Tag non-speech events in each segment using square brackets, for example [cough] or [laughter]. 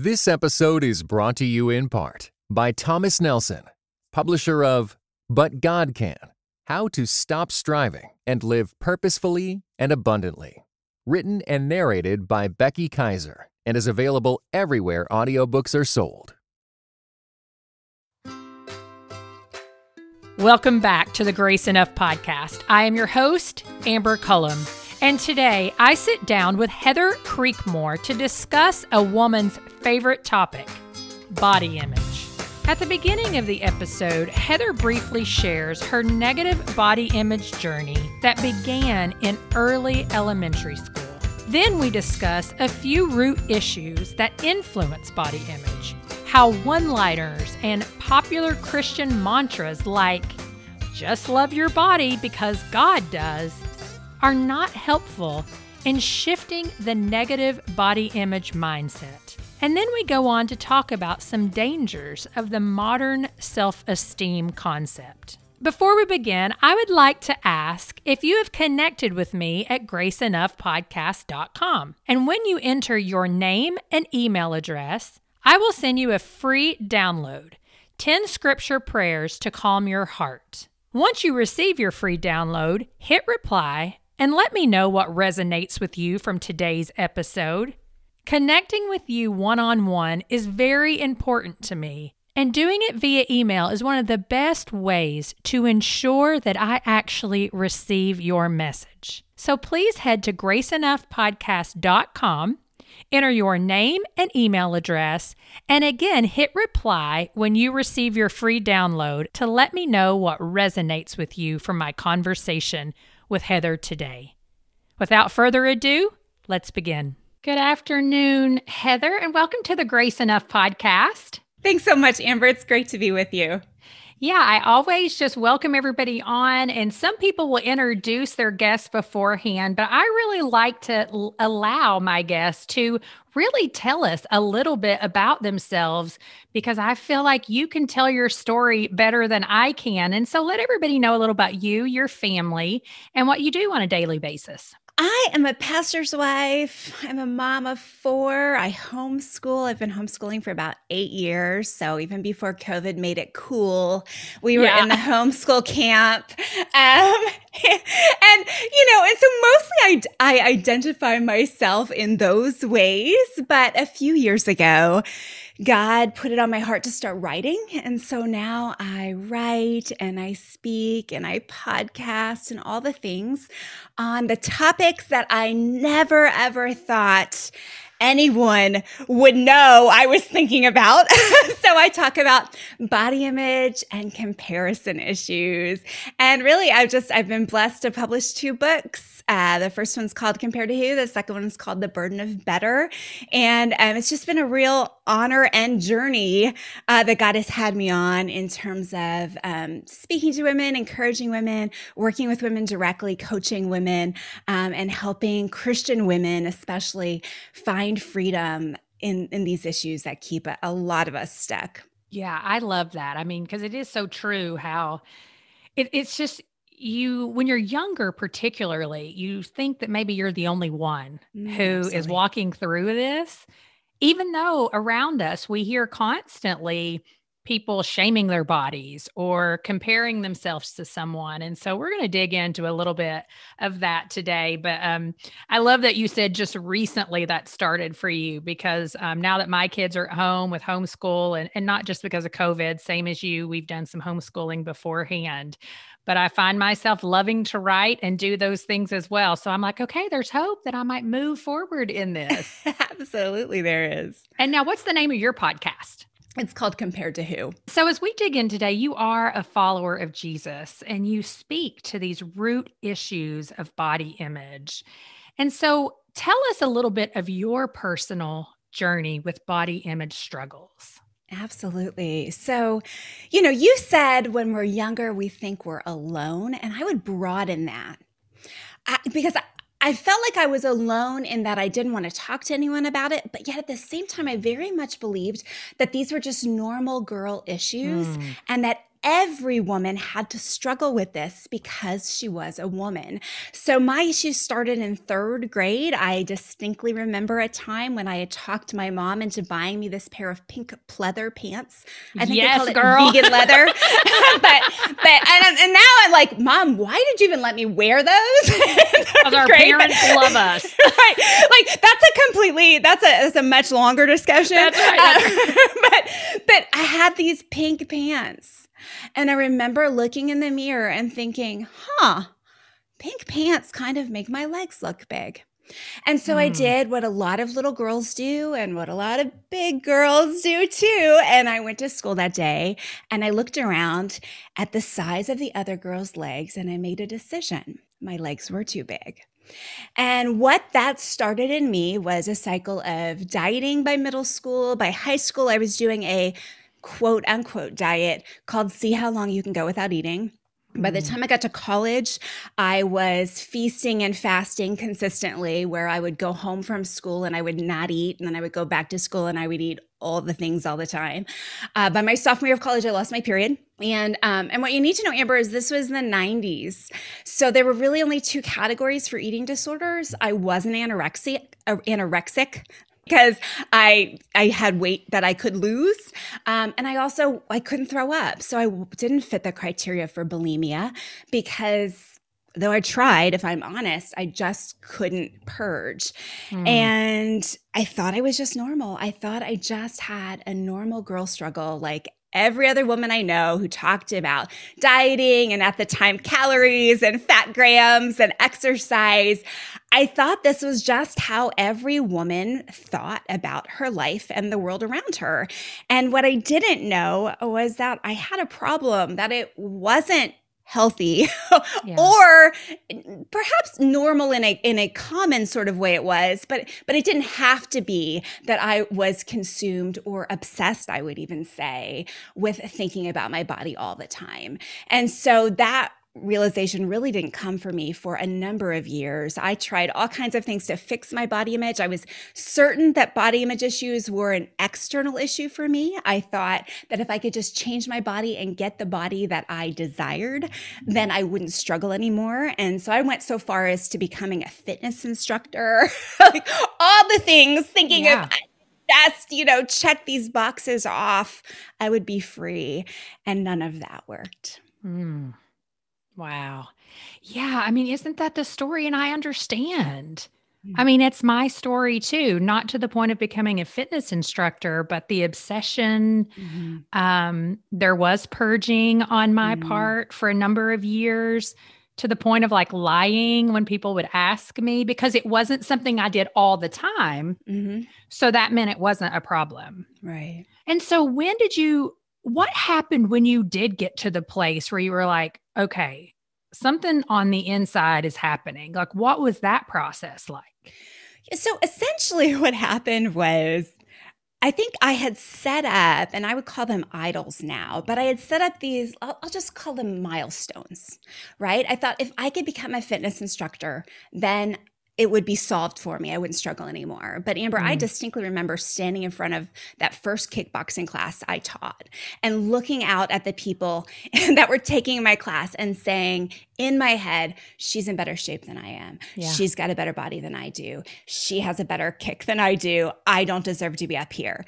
This episode is brought to you in part by Thomas Nelson, publisher of But God Can How to Stop Striving and Live Purposefully and Abundantly. Written and narrated by Becky Kaiser and is available everywhere audiobooks are sold. Welcome back to the Grace Enough podcast. I am your host, Amber Cullum. And today I sit down with Heather Creekmore to discuss a woman's favorite topic body image. At the beginning of the episode, Heather briefly shares her negative body image journey that began in early elementary school. Then we discuss a few root issues that influence body image, how one liners and popular Christian mantras like, just love your body because God does, are not helpful in shifting the negative body image mindset. And then we go on to talk about some dangers of the modern self esteem concept. Before we begin, I would like to ask if you have connected with me at graceenoughpodcast.com. And when you enter your name and email address, I will send you a free download 10 scripture prayers to calm your heart. Once you receive your free download, hit reply and let me know what resonates with you from today's episode. Connecting with you one on one is very important to me, and doing it via email is one of the best ways to ensure that I actually receive your message. So please head to graceenoughpodcast.com, enter your name and email address, and again hit reply when you receive your free download to let me know what resonates with you from my conversation with Heather today. Without further ado, let's begin. Good afternoon, Heather, and welcome to the Grace Enough podcast. Thanks so much, Amber. It's great to be with you. Yeah, I always just welcome everybody on, and some people will introduce their guests beforehand, but I really like to l- allow my guests to really tell us a little bit about themselves because I feel like you can tell your story better than I can. And so let everybody know a little about you, your family, and what you do on a daily basis. I am a pastor's wife. I'm a mom of four. I homeschool. I've been homeschooling for about eight years. So even before COVID made it cool, we were yeah. in the homeschool camp. Um, [laughs] and, you know, and so mostly I, I identify myself in those ways. But a few years ago, God put it on my heart to start writing. And so now I write and I speak and I podcast and all the things on the topics that I never ever thought anyone would know I was thinking about. [laughs] so I talk about body image and comparison issues. And really, I've just, I've been blessed to publish two books uh, the first one's called Compared to Who. The second one's called The Burden of Better. And um, it's just been a real honor and journey uh, that God has had me on in terms of um, speaking to women, encouraging women, working with women directly, coaching women, um, and helping Christian women, especially, find freedom in, in these issues that keep a, a lot of us stuck. Yeah, I love that. I mean, because it is so true how it, it's just you when you're younger particularly you think that maybe you're the only one mm, who is walking through this. Even though around us we hear constantly people shaming their bodies or comparing themselves to someone and so we're going to dig into a little bit of that today but um, i love that you said just recently that started for you because um, now that my kids are at home with homeschool and, and not just because of covid same as you we've done some homeschooling beforehand but I find myself loving to write and do those things as well. So I'm like, okay, there's hope that I might move forward in this. [laughs] Absolutely, there is. And now, what's the name of your podcast? It's called Compared to Who. So, as we dig in today, you are a follower of Jesus and you speak to these root issues of body image. And so, tell us a little bit of your personal journey with body image struggles. Absolutely. So, you know, you said when we're younger, we think we're alone. And I would broaden that I, because I, felt like I was alone in that I didn't want to talk to anyone about it. But yet at the same time, I very much believed that these were just normal girl issues mm. and that every woman had to struggle with this because she was a woman. So my issues started in third grade. I distinctly remember a time when I had talked my mom into buying me this pair of pink pleather pants. I think yes, they call girl. it vegan leather. [laughs] but but and, and now I'm like, Mom, why did you even let me wear those? [laughs] Because our Great, parents but- love us. [laughs] right. Like that's a completely that's a that's a much longer discussion. That's right, Uh, but but I had these pink pants. And I remember looking in the mirror and thinking, huh, pink pants kind of make my legs look big. And so I Hmm. did what a lot of little girls do and what a lot of big girls do too. And I went to school that day and I looked around at the size of the other girls' legs and I made a decision. My legs were too big. And what that started in me was a cycle of dieting by middle school. By high school, I was doing a quote unquote diet called See How Long You Can Go Without Eating. By the Mm. time I got to college, I was feasting and fasting consistently, where I would go home from school and I would not eat, and then I would go back to school and I would eat all the things all the time. Uh, by my sophomore year of college, I lost my period, and um, and what you need to know, Amber, is this was in the '90s, so there were really only two categories for eating disorders. I wasn't anorexic, uh, anorexic because I I had weight that I could lose, um, and I also I couldn't throw up, so I didn't fit the criteria for bulimia because though I tried, if I'm honest, I just couldn't purge, Hmm. and I thought I was just normal. I thought I just had a normal girl struggle, like. Every other woman I know who talked about dieting and at the time calories and fat grams and exercise, I thought this was just how every woman thought about her life and the world around her. And what I didn't know was that I had a problem, that it wasn't healthy [laughs] Yeah. or perhaps normal in a in a common sort of way it was but but it didn't have to be that I was consumed or obsessed I would even say with thinking about my body all the time and so that realization really didn't come for me for a number of years. I tried all kinds of things to fix my body image. I was certain that body image issues were an external issue for me. I thought that if I could just change my body and get the body that I desired, then I wouldn't struggle anymore. And so I went so far as to becoming a fitness instructor, [laughs] like all the things, thinking Yeah. if I just, you know, check these boxes off, I would be free. And none of that worked. Mm. Wow. Yeah. I mean, isn't that the story? And I understand. I mean, it's my story too, not to the point of becoming a fitness instructor, but the obsession. Um, there was purging on my Mm. part for a number of years to the point of like lying when people would ask me because it wasn't something I did all the time. Mhm. So that meant it wasn't a problem. Right. And so when did you what happened when you did get to the place where you were like, okay, something on the inside is happening? Like what was that process like? So essentially, [laughs] what happened was I think I had set up, and I would call them idols now, but I had set up these, I'll, I'll just call them milestones, right? I thought if I could become a fitness instructor, then it would be solved for me. I wouldn't struggle anymore. But Amber, I Mm. distinctly remember standing in front of that first kickboxing class I taught and looking out at the people [laughs] that were taking my class and saying in my head, she's in better shape than I am. Yeah. She's got a better body than I do. She has a better kick than I do. I don't deserve to be up here.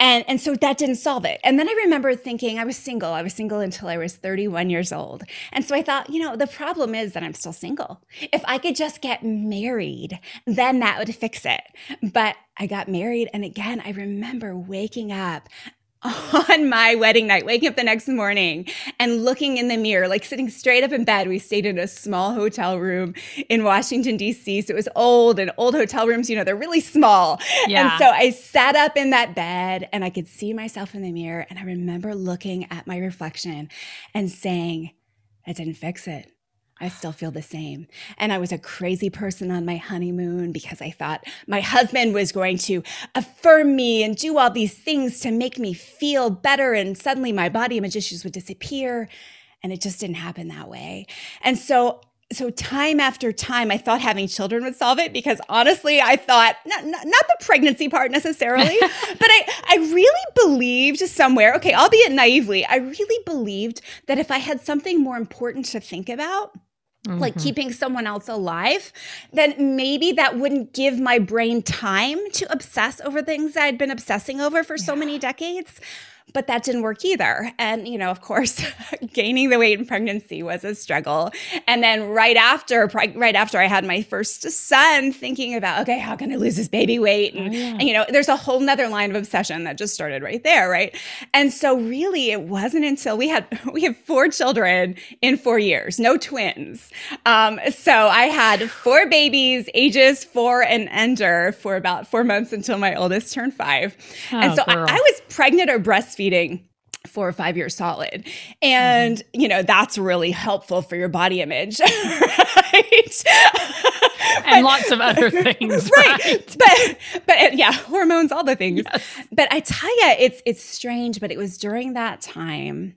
And and so that didn't solve it. And then I remember thinking I was single. I was single until I was 31 years old. And so I thought, you know, the problem is that I'm still single. If I could just get married, then that would fix it. But I got married and again, I remember waking up [laughs] on my wedding night, waking up the next morning and looking in the mirror, like sitting straight up in bed. We stayed in a small hotel room in Washington, D.C. So it was old and old hotel rooms, you know, they're really small. Yeah. And so I sat up in that bed and I could see myself in the mirror. And I remember looking at my reflection and saying, I didn't fix it. I still feel the same. And I was a crazy person on my honeymoon because I thought my husband was going to affirm me and do all these things to make me feel better. And suddenly my body image issues would disappear. And it just didn't happen that way. And so so time after time i thought having children would solve it because honestly i thought not, not, not the pregnancy part necessarily [laughs] but i i really believed somewhere okay albeit naively i really believed that if i had something more important to think about Mm-hmm. like keeping someone else alive, then maybe that wouldn't give my brain time to obsess over things I'd been obsessing over for so many decades but that didn't work either. And, you know, of course, [laughs] gaining the weight in pregnancy was a struggle. And then right after, right after I had my first son, thinking about, okay, how can I lose this baby weight? And, oh, yeah. and, you know, there's a whole nother line of obsession that just started right there, right? And so really it wasn't until we had, [laughs] we have four children in four years, no twins. Um, so I had four babies, ages four and under for about four months until my oldest turned five. Oh, and so I, I was pregnant or breastfeeding breastfeeding four or five years solid. And, mm-hmm. you know, that's really helpful for your body image. [laughs] right. [laughs] and lots of other [laughs] things. right. right. But, but yeah, hormones, all the things. Yes. But I tell you, it's, it's strange, but it was during that time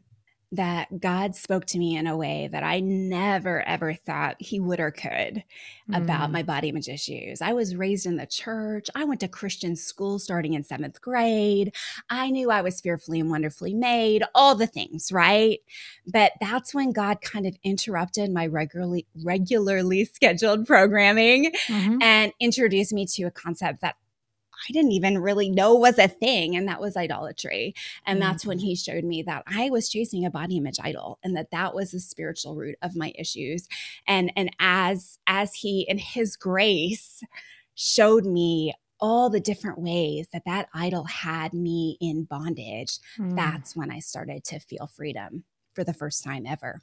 that God spoke to me in a way that I never ever thought he would or could mm. about my body image issues. I was raised in the church. I went to Christian school starting in seventh grade. I knew I was fearfully and wonderfully made, all the things, right? But that's when God kind of interrupted my regularly regularly [laughs] scheduled programming mm-hmm. and introduced me to a concept that I didn't even really know was a thing, and that was idolatry. And mm-hmm. that's when he showed me that I was chasing a body image idol, and that that was the spiritual root of my issues. And and as as he in his grace showed me all the different ways that that idol had me in bondage, mm. that's when I started to feel freedom for the first time ever.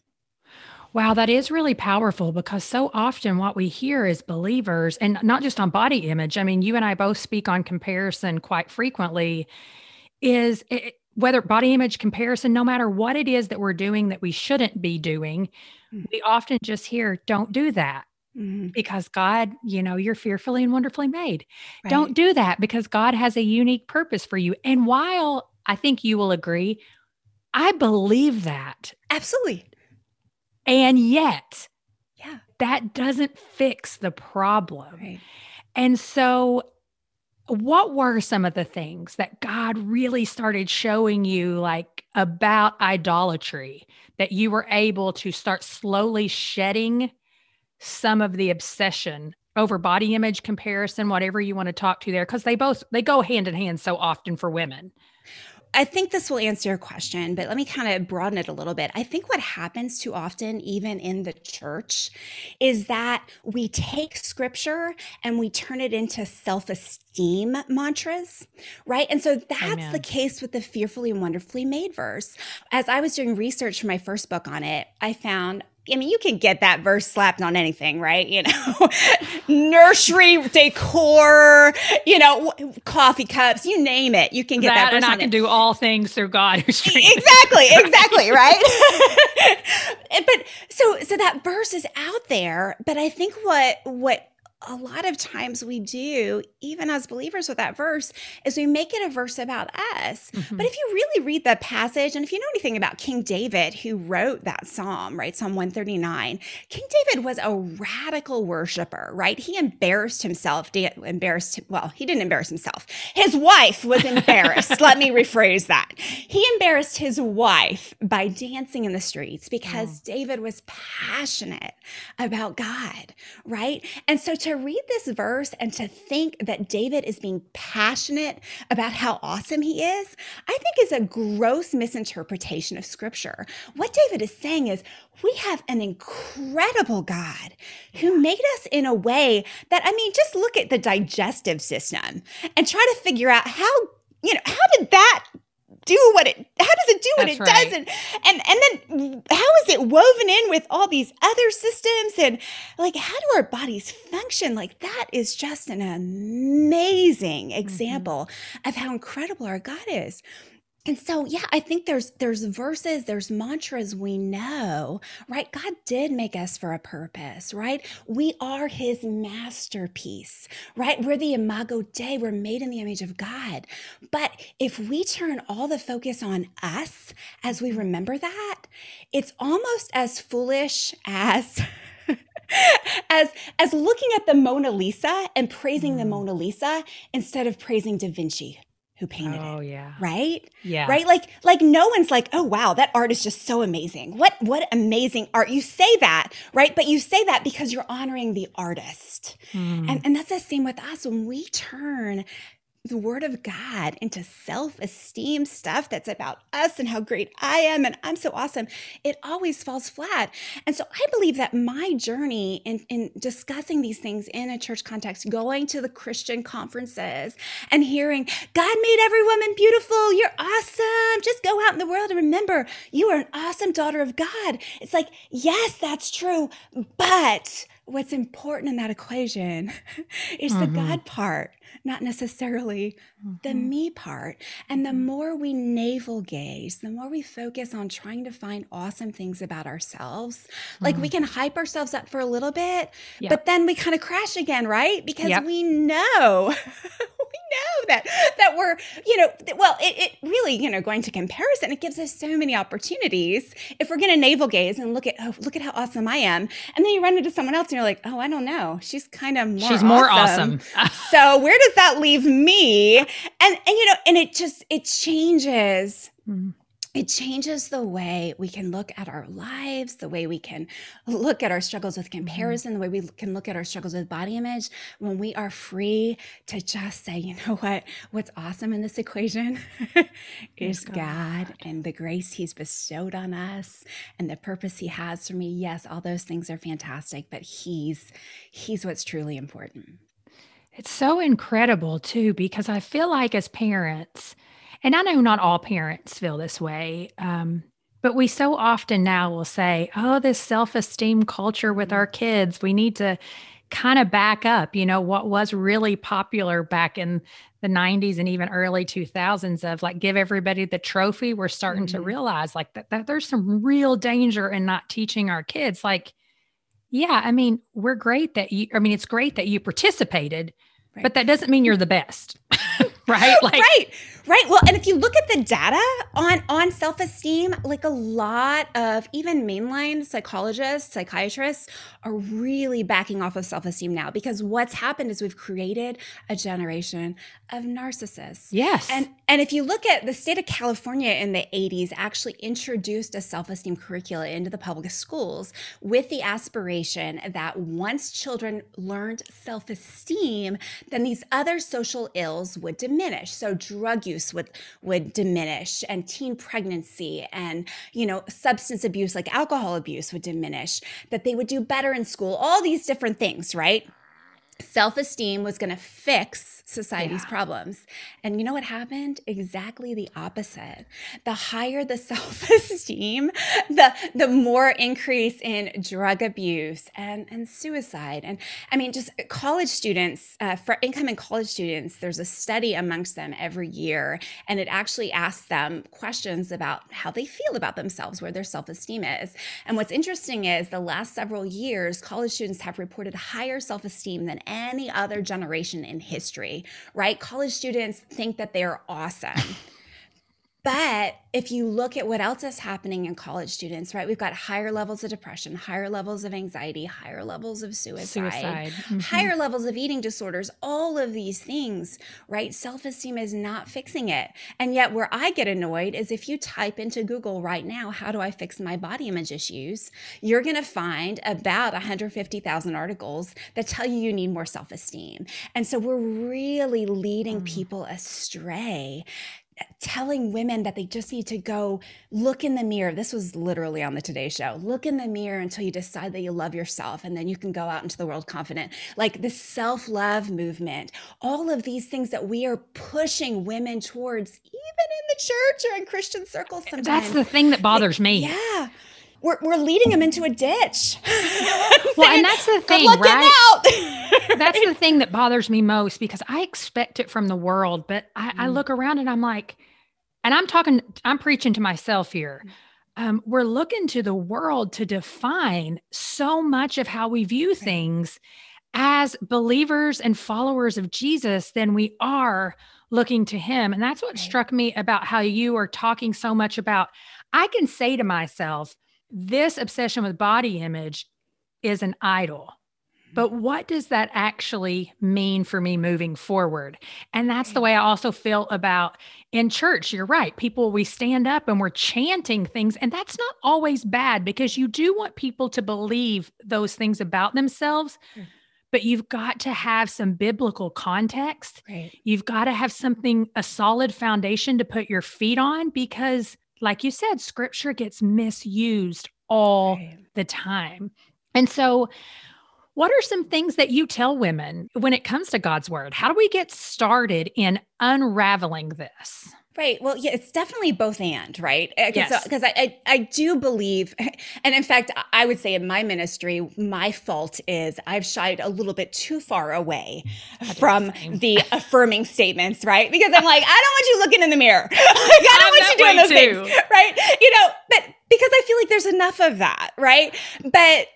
Wow, that is really powerful because so often what we hear is believers, and not just on body image, I mean, you and I both speak on comparison quite frequently, is it, whether body image comparison, no matter what it is that we're doing that we shouldn't be doing, mm-hmm. we often just hear, don't do that. Mm-hmm. Because God, you know, you're fearfully and wonderfully made. Right. Don't do that because God has a unique purpose for you. And while I think you will agree, I believe that. Absolutely. And yet, yeah, that doesn't fix the problem. Right. And so, what were some of the things that God really started showing you, like about idolatry, that you were able to start slowly shedding some of the obsession over body image comparison, whatever you want to talk to there? Because they both they go hand in hand so often for women. I think this will answer your question, but let me kind of broaden it a little bit. I think what happens too often, even in the church, is that we take scripture and we turn it into self esteem mantras, right? And so oh, that's Amen. the case with the fearfully and wonderfully made verse. As I was doing research for my first book on it, I found I mean, you can get that verse slapped on anything, right? You know, [laughs] nursery decor, you know, coffee cups, you name it. You can get that, that and I can it. do all things through God Exactly, [laughs] exactly, right? [laughs] but so so that verse is out there, but I think what what a lot of times we do, even as believers with that verse, is we make it a verse about us. Mm-hmm. But if you really read the passage, and if you know anything about King David, who wrote that psalm, right, Psalm 139, King David was a radical worshiper, right? He embarrassed himself, embarrassed, well, he didn't embarrass himself. His wife was embarrassed. Let me rephrase that. He embarrassed his wife by dancing in the streets because oh. David was passionate about God, right? And so to to read this verse and to think that David is being passionate about how awesome he is, I think is a gross misinterpretation of scripture. What David is saying is, we have an incredible God who made us in a way that, I mean, just look at the digestive system and try to figure out how you know, how did that do what it how does it do what That's it right. does and, and and then how is it woven in with all these other systems and like how do our bodies function like that is just an amazing mm-hmm. example mm-hmm. of how incredible our god is and so yeah i think there's there's verses there's mantras we know right? God did make us for a purpose right? We are his masterpiece right? We're the imago dei we're made in the image of god. But if we turn all the focus on us as we remember that it's almost as foolish as [laughs] as as looking at the Mona Lisa and praising mm. the Mona Lisa instead of praising Da Vinci who painted oh, it. Oh yeah. Right? Yeah. Right? Like like no one's like, "Oh wow, that art is just so amazing." What what amazing art. You say that, right? But you say that because you're honoring the artist. Mm. And and that's the same with us when we turn the word of God into self esteem stuff that's about us and how great I am and I'm so awesome, it always falls flat. And so I believe that my journey in, in discussing these things in a church context, going to the Christian conferences and hearing, God made every woman beautiful, you're awesome, just go out in the world and remember, you are an awesome daughter of God. It's like, yes, that's true, but what's important in that equation [laughs] is mm-hmm. the God part, not necessarily mm-hmm. the me part. And the mm-hmm. more we navel gaze, the more we focus on trying to find awesome things about ourselves, mm-hmm. like we mm-hmm. can hype ourselves up for a little bit, yep. but then we kind of crash again, right? Because yep. we know [laughs] know that that we're you know well it, it really you know going to comparison it gives us so many opportunities. If we're going to navel gaze and look at oh look at how awesome i am and then you run into someone else and you're like oh i don't know. She's kind of more she's more awesome, awesome. [laughs] so where does that leave me? And and you know and it just it changes mm-hmm it changes the way we can look at our lives, the way we can look at our struggles with mm-hmm. comparison, mm-hmm. the way we can look at our struggles with body image when we are free to just say, you know what, what's awesome in this equation [laughs] is God. God and the grace He's bestowed on us and the purpose He has for me. Yes, all those things are fantastic, but He's He's what's truly important. It's so incredible too, because I feel like as parents, and I know not all parents feel this way. Um, but we so often now will say, oh, this self esteem culture with our kids, we need to kind of back up, you know, what was really popular back in the 90s and even early 2000s of like give everybody the trophy. We're starting mm-hmm. to realize like that, that there's some real danger in not teaching our kids. Like, yeah, I mean, we're great that you, I mean, it's great that you participated, right. but that doesn't mean you're the best. [laughs] right? [laughs] Like, right. Right. Well, and if you look at the data on on self-esteem, like a lot of even mainline psychologists, psychiatrists are really backing off of self-esteem now because what's happened is we've created a generation of narcissists. Yes. And and if you look at the state of California in the 80s actually introduced a self-esteem curricula into the public schools with the aspiration that once children learned self-esteem, then these other social ills would diminish. So drug use use would would diminish and teen pregnancy and you know substance abuse like alcohol abuse would diminish that they would do better in school all these different things right self-esteem was going to fix society's yeah. problems. And you know what happened? Exactly the opposite. The higher the [laughs] self-esteem, the the more increase in drug abuse and and suicide. And I mean, just college students, uh, for incoming college students, there's a study amongst them every year, and it actually asks them questions about how they feel about themselves, where their self-esteem is. And what's interesting is the last several years, college students have reported higher self-esteem than any other generation in history right? College students think that they're awesome. But if you look at what else is happening in college students, right, we've got higher levels of depression, higher levels of anxiety, higher levels of suicide, suicide. Mm-hmm. higher levels of eating disorders, all of these things, right? Self esteem is not fixing it. And yet, where I get annoyed is if you type into Google right now, how do I fix my body image issues? You're going to find about 150,000 articles that tell you you need more self esteem. And so, we're really leading mm. people astray telling women that they just need to go look in the mirror. This was literally on the Today Show. Look in the mirror until you decide that you love yourself, and then you can go out into the world confident. Like the self love movement, all of these things that we are pushing women towards, even in the church or in Christian circles sometimes. That's the thing that bothers me. Yeah we're, we're leading them into a ditch. [laughs] well, [laughs] and that's the thing, right? [laughs] that's the thing that bothers me most because I expect it from the world, but I, mm. I, look around and I'm like, and I'm talking, I'm preaching to myself here. Um, we're looking to the world to define so much of how we view things as believers and followers of Jesus than we are looking to him. And that's what struck me about how you are talking so much about. I can say to myself, this obsession with body image is an idol. But what does that actually mean for me moving forward? And that's the way I also feel about in church. You're right. People, we stand up and we're chanting things, and that's not always bad because you do want people to believe those things about themselves. Mm. But you've got to have some biblical context. Right. You've got to have something, a solid foundation to put your feet on because, like you said, scripture gets misused all right. the time. And so, what are some things that you tell women when it comes to God's word? How do we get started in unraveling this? Right. Well, yeah, it's definitely both and, right? Because uh, yes. I, I, I do believe, [laughs] and in fact, I would say in my ministry, my fault is I've shied a little bit too far away [laughs] from the, the [laughs] affirming statements, right? Because I'm like, I don't want you looking in the mirror. like, I don't want you doing those too. things, right? You know, but because I feel like there's enough of that, right? But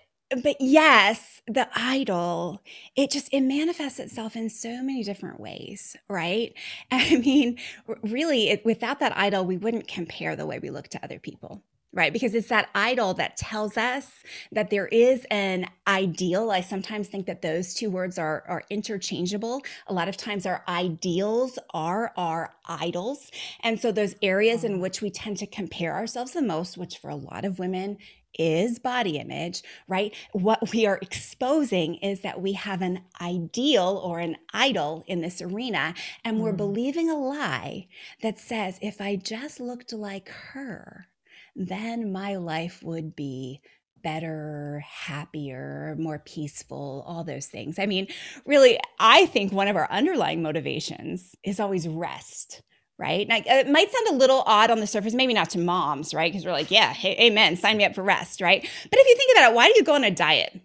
but yes, the idol, it just it manifests itself in so many different ways, right? [laughs] I mean, really, it, without that idol, we wouldn't compare the way we look to other people. Right, because it's that idol that tells us that there is an ideal. I sometimes think that those two words are, are interchangeable. A lot of times, our ideals are our idols. And so, those areas in mm. which we tend to compare ourselves the most, which for a lot of women is body image, right? What we are exposing is that we have an ideal or an idol in this arena, and we're mm. believing a lie that says, if I just looked like her, then my life would be better, happier, more peaceful, all those things. I mean, really, I think one of our underlying motivations is always rest right? Now, it might sound a little odd on the surface, maybe not to moms, right? Because we're like, yeah, hey, amen, sign me up for rest, right? But if you think about it, why do you go on a diet?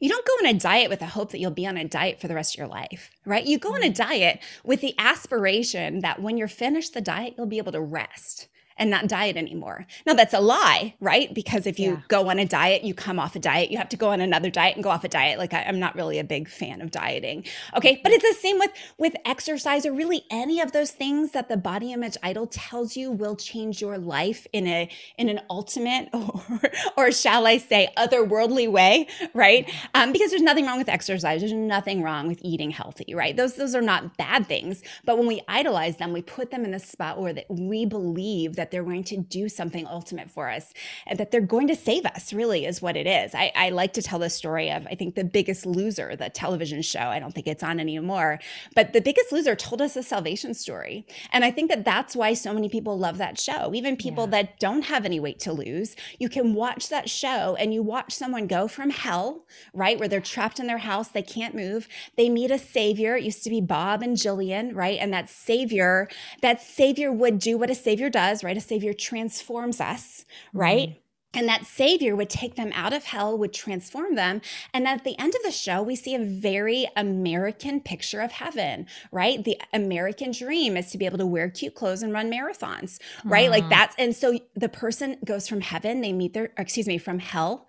You don't go on a diet with the hope that you'll be on a diet for the rest of your life, right? You go on a mm. diet with the aspiration that when you're finished the diet, you'll be able to rest and not diet anymore. Now that's a lie, right? Because if you yeah. go on a diet, you come off a diet, you have to go on another diet and go off a diet. Like I, am not really a big fan of dieting. Okay. But it's the same with with exercise or really any of those things that the body image idol tells you will change your life in a in an ultimate [laughs] or or shall I say otherworldly way, right? Um, because there's nothing wrong with exercise. There's nothing wrong with eating healthy, right? Those those are not bad things. But when we idolize them, we put them in the spot where that we believe that that they're going to do something ultimate for us and that they're going to save us, really, is what it is. I, I like to tell the story of, I think, The Biggest Loser, the television show. I don't think it's on anymore, but The Biggest Loser told us a salvation story. And I think that that's why so many people love that show. Even people yeah. that don't have any weight to lose, you can watch that show and you watch someone go from hell, right, where they're trapped in their house, they can't move. They meet a savior. It used to be Bob and Jillian, right? And that savior, that savior would do what a savior does, right? Right? A savior transforms us, right? Mm-hmm. And that savior would take them out of hell, would transform them. And at the end of the show, we see a very American picture of heaven, right? The American dream is to be able to wear cute clothes and run marathons, right? Like that's, and so the person goes from heaven, they meet their, excuse me, from hell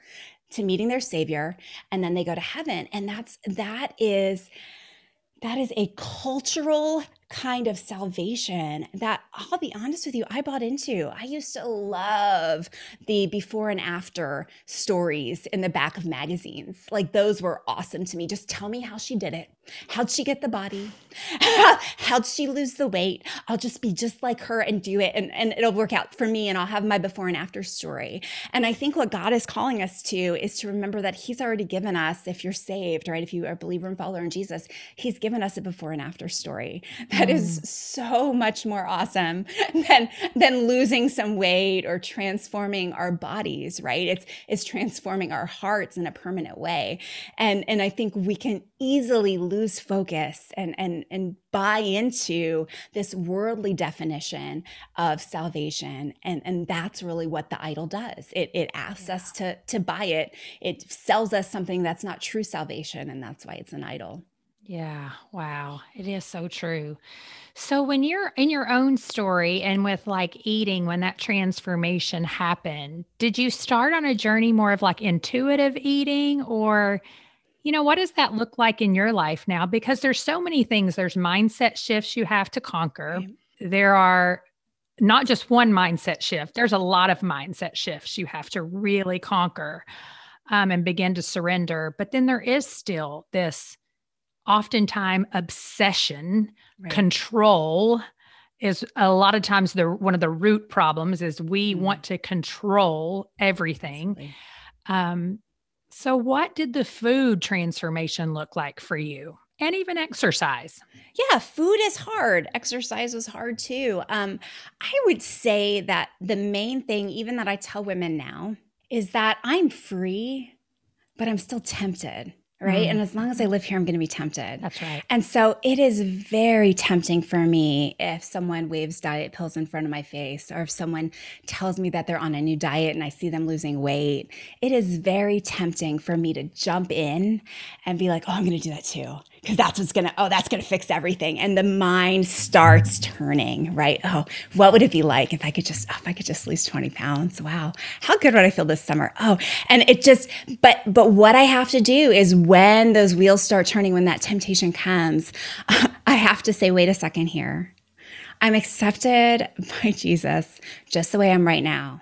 to meeting their savior, and then they go to heaven. And that's, that is, that is a cultural kind of salvation that I'll be honest with you, I bought into. I used to love the before and after stories in the back of magazines. Like those were awesome to me. Just tell me how she did it. How'd she get the body? [laughs] How'd she lose the weight? I'll just be just like her and do it and, and it'll work out for me and I'll have my before and after story. And I think what God is calling us to is to remember that He's already given us, if you're saved, right? If you are a believer and follower in Jesus, He's given us a before and after story that mm. is so much more awesome [laughs] than than losing some weight or transforming our bodies right? It's it's transforming our hearts in a permanent way. And and i think we can easily lose focus and and and buy into this worldly definition of salvation. And and that's really what the idol does. It it asks yeah. us to to buy it. It sells us something that's not true salvation and that's why it's an idol yeah, wow. It is so true. So when you're in your own story and with like eating when that transformation happened, did you start on a journey more of like intuitive eating or you know, what does that look like in your life now because there's so many things there's mindset shifts you have to conquer. Right. There are not just one mindset shift. There's a lot of mindset shifts you have to really conquer. um, and begin to surrender. But then there is still this oftentimes obsession, right. control is a lot of times the one of the root problems is we mm. want to control everything. Um, so what did the food transformation look like for you? And even exercise. Yeah, food is hard. Exercise was hard too. Um, I would say that the main thing, even that I tell women now, is that I'm free, but I'm still tempted right? Mm. And as long as I live here, I'm going to be tempted. That's right. And so it is very tempting for me if someone waves diet pills in front of my face or if someone tells me that they're on a new diet and I see them losing weight. It is very tempting for me to jump in and be like, oh, I'm going to do that too because that's what's gonna oh that's gonna fix everything. And the mind starts turning right? Oh what would it be like if i could just oh, if i could just lose 20 pounds? Wow. How good would i feel this summer? Oh and it just but but what i have to do is when those wheels start turning when that temptation comes [laughs] i have to say wait a second here. I'm accepted by jesus just the way i'm right now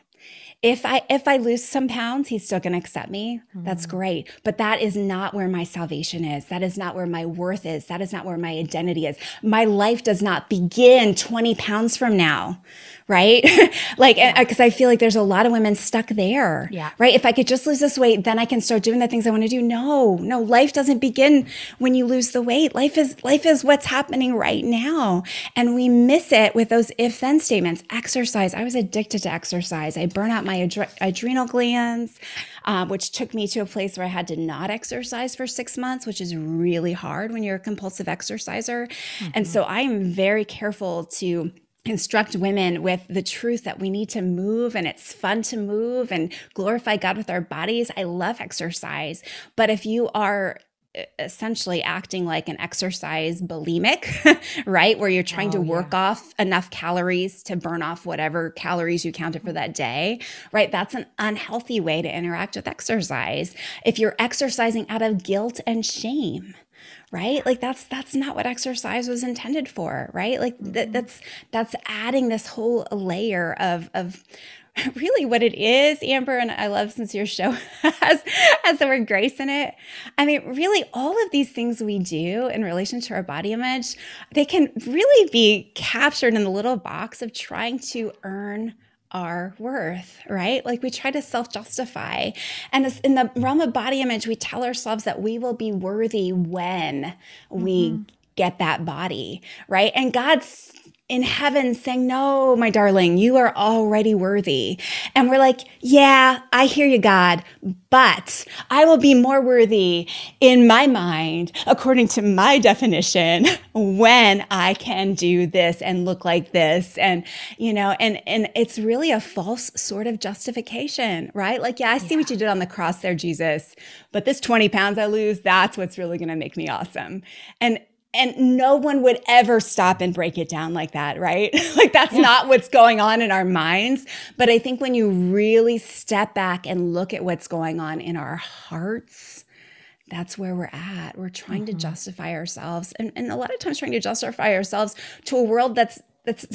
if I if I lose some pounds, he's still going to accept me. Mm-hmm. That's great. But that is not where my salvation is. That is not where my worth is. That is not where my identity is. My life does not begin 20 pounds from now right? [laughs] like, because yeah. I feel like there's a lot of women stuck there, yeah. right? If I could just lose this weight, then I can start doing the things I want to do. No, no, life doesn't begin when you lose the weight. Life is life is what's happening right now, and we miss it with those if then statements. Exercise. I was addicted to exercise. I burn out my adre- adrenal glands. Um, which took me to a place where I had to not exercise for six months, which is really hard when you're a compulsive exerciser. Mm-hmm. And so I am very careful to instruct women with the truth that we need to move and it's fun to move and glorify God with our bodies. I love exercise, but if you are uh, essentially acting like an exercise bulimic, [laughs] right? Where you're trying oh, to work yeah. off enough calories to burn off whatever calories you counted for that day, right? That's an unhealthy way to interact with exercise. If you're exercising out of guilt and shame, right? Like that's that's not what exercise was intended for right? Like th- mm-hmm. that's that's adding this whole layer of of [laughs] really what it is amber and i love since your show [laughs] has has the word grace in it. I mean really all of these things we do in relation to our body image they can really be captured in the little box of trying to earn our worth, right? Like we try to self justify. And in the realm of body image, we tell ourselves that we will be worthy when mm-hmm. we get that body, right? And God's in heaven saying, No, my darling, you are already worthy. And we're like, Yeah, I hear you, God, but I will be more worthy in my mind, according to my definition, [laughs] when I can do this and look like this. And, you know, and, and it's really a false sort of justification, right? Like, yeah, I see yeah. what you did on the cross there, Jesus, but this 20 pounds I lose, that's what's really going to make me awesome. And, and no one would ever stop and break it down like that, right? [laughs] like that's yeah. not what's going on in our minds. But I think when you really step back and look at what's going on in our hearts, that's where we're at. We're trying mm-hmm. to justify ourselves. And, and a lot of times trying to justify ourselves to a world that's that's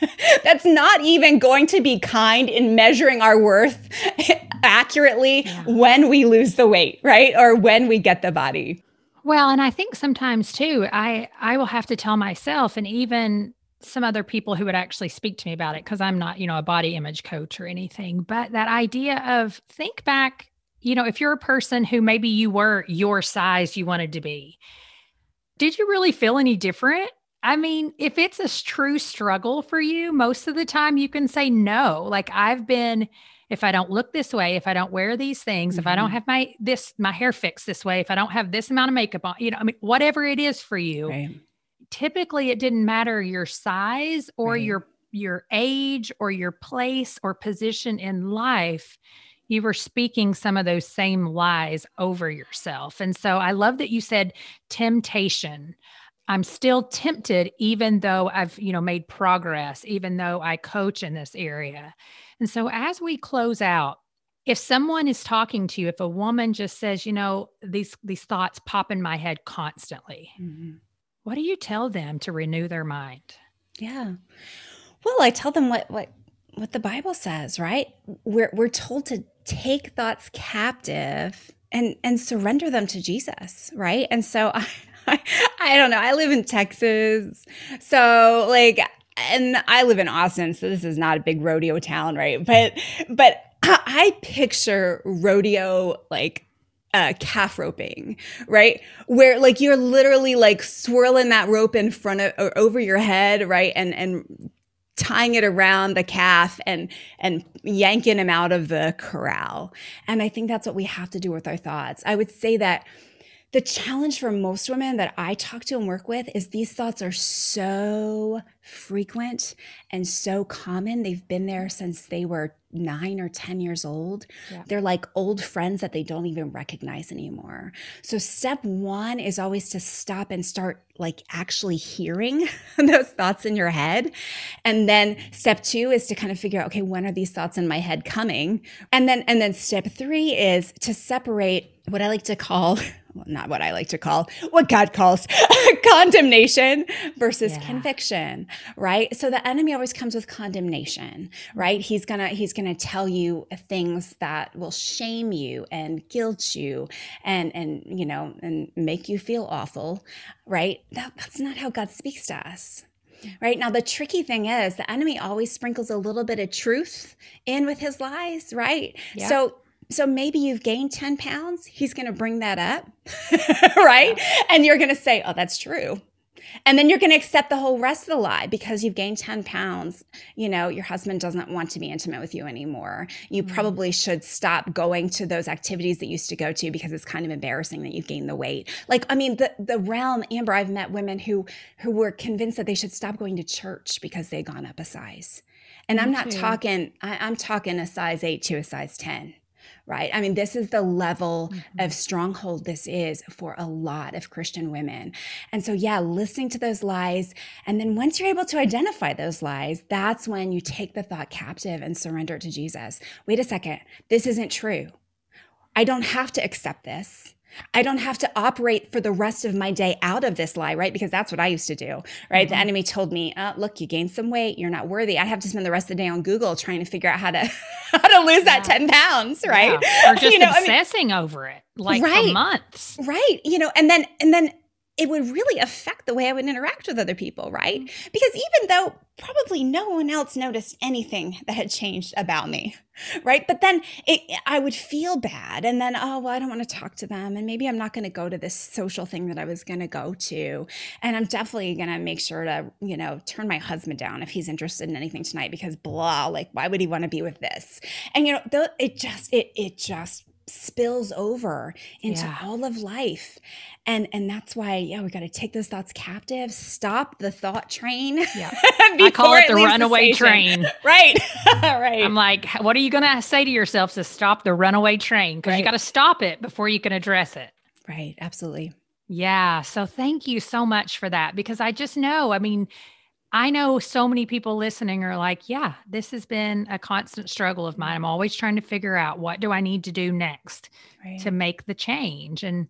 [laughs] that's not even going to be kind in measuring our worth [laughs] accurately yeah. when we lose the weight, right? Or when we get the body. Well, and I think sometimes too, I I will have to tell myself and even some other people who would actually speak to me about it because I'm not, you know, a body image coach or anything, but that idea of think back, you know, if you're a person who maybe you were your size you wanted to be, did you really feel any different? I mean, if it's a true struggle for you, most of the time you can say no. Like I've been if I don't look this way, if I don't wear these things, mm-hmm. if I don't mm-hmm. have my this my hair fixed this way, if I don't have this amount of makeup on, you know, I mean, whatever it is for you. Right. Typically, it didn't matter your size or right. your your age or your place or position in life you were speaking some of those same lies over yourself. And so I love that you said temptation. I'm still tempted even though I've, you know, made progress, even though I coach in this area. And so as we close out, if someone is talking to you, if a woman just says, you know, these these thoughts pop in my head constantly, mm-hmm. what do you tell them to renew their mind? Yeah. Well, I tell them what what what the Bible says, right? We're we're told to take thoughts captive and and surrender them to Jesus, right? And so I [laughs] I, I don't know. I live in Texas. So like and I live in Austin, so this is not a big rodeo town, right? But but [clears throat] I picture rodeo like uh, calf roping, right? Where like you're literally like swirling that rope in front of or over your head, right? And and tying it around the calf and and yanking him out of the corral. And I think that's what we have to do with our thoughts. I would say that the challenge for most women that I talk to and work with is these thoughts are so frequent and so common. They've been there since they were nine or 10 years old. Yeah. They're like old friends that they don't even recognize anymore. So, step one is always to stop and start like actually hearing [laughs] those thoughts in your head. And then step two is to kind of figure out, okay, when are these thoughts in my head coming? And then, and then step three is to separate what I like to call [laughs] not what I like to call, what God calls [laughs] condemnation versus yeah. conviction, right? So the enemy always comes with condemnation, right? He's going to he's going to tell you things that will shame you and guilt you and and you know, and make you feel awful, right? That, that's not how God speaks to us. Right now, the tricky thing is the enemy always sprinkles a little bit of truth in with his lies, right? Yeah. So so maybe you've gained 10 pounds. He's going to bring that up, [laughs] right? Yeah. And you're going to say, oh, that's true. And then you're going to accept the whole rest of the lie because you've gained 10 pounds. You know, your husband doesn't want to be intimate with you anymore. You mm-hmm. probably should stop going to those activities that you used to go to because it's kind of embarrassing that you've gained the weight. Like, I mean, the, the realm, Amber, I've met women who, who were convinced that they should stop going to church because they'd gone up a size. And Me I'm not too. talking, I, I'm talking a size eight to a size 10 right? I mean, this is the level mm-hmm. of stronghold this is for a lot of Christian women. And so, yeah, listening to those lies. And then once you're able to identify those lies, that's when you take the thought captive and surrender it to Jesus. Wait a second, this isn't true. I don't have to accept this. I don't have to operate for the rest of my day out of this lie, right? Because that's what I used to do, right? Mm-hmm. The enemy told me, oh, "Look, you gained some weight. You're not worthy." I have to spend the rest of the day on Google trying to figure out how to [laughs] how to lose yeah. that ten pounds, right? Yeah. Or [laughs] just you know, obsessing I mean, over it, like right, for months, right? You know, and then and then it would really affect the way I would interact with other people, right? Mm-hmm. Because even though probably no one else noticed anything that had changed about me, [laughs] right? But then it, I would feel bad. And then, oh, well, I don't want to talk to them. And maybe I'm not going to go to this social thing that I was going to go to. And I'm definitely going to make sure to, you know, turn my husband down if he's interested in anything tonight because blah, like, why would he want to be with this? And, you know, it just, it, it just spills over into yeah. all of life. And and that's why yeah we got to take those thoughts captive stop the thought train yeah. [laughs] I call it the runaway the train. Right [laughs] right. I'm like what are you going to say to yourself to stop the runaway train? Because right. you got to stop it before you can address it. Right absolutely. Yeah so thank you so much for that because i just know i mean I know so many people listening are like, yeah, this has been a constant struggle of mine. I'm always trying to figure out what do I need to do next right. to make the change. And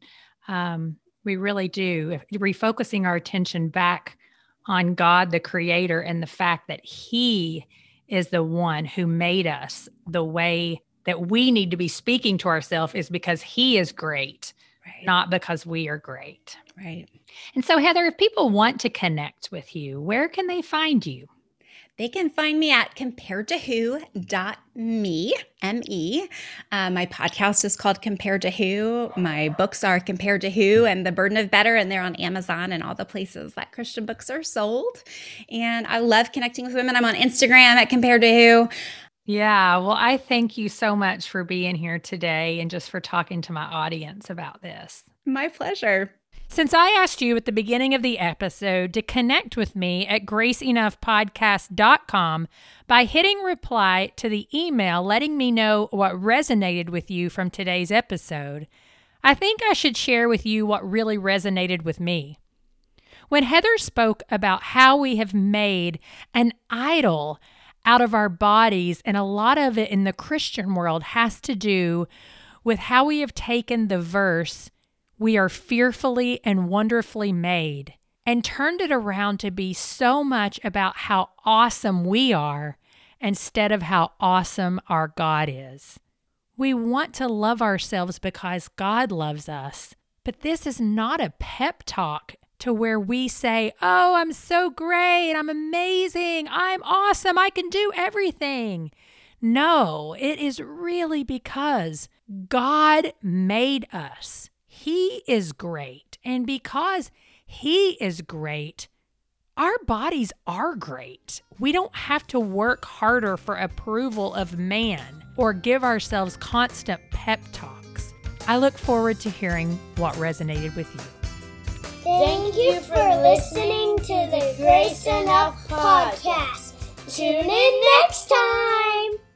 um, we really do. Refocusing our attention back on God, the creator, and the fact that He is the one who made us the way that we need to be speaking to ourselves is because He is great, right. not because we are great. Right. And so, Heather, if people want to connect with you, where can they find you? They can find me at compared to who.me, M-E. Uh, my podcast is called Compared to Who. My books are Compared to Who and The Burden of Better, and they're on Amazon and all the places that Christian books are sold. And I love connecting with women. I'm on Instagram at Compared to Who. Yeah, well, I thank you so much for being here today and just for talking to my audience about this. My pleasure. Since I asked you at the beginning of the episode to connect with me at graceenoughpodcast.com by hitting reply to the email letting me know what resonated with you from today's episode, I think I should share with you what really resonated with me. When Heather spoke about how we have made an idol out of our bodies, and a lot of it in the Christian world has to do with how we have taken the verse we are fearfully and wonderfully made, and turned it around to be so much about how awesome we are instead of how awesome our God is. We want to love ourselves because God loves us. But this is not a pep talk to where we say, Oh, I'm so great. I'm amazing. I'm awesome. I can do everything. No, it is really because God made us. He is great. And because He is great, our bodies are great. We don't have to work harder for approval of man or give ourselves constant pep talks. I look forward to hearing what resonated with you. Thank you for listening to the Grace Enough podcast. Tune in next time.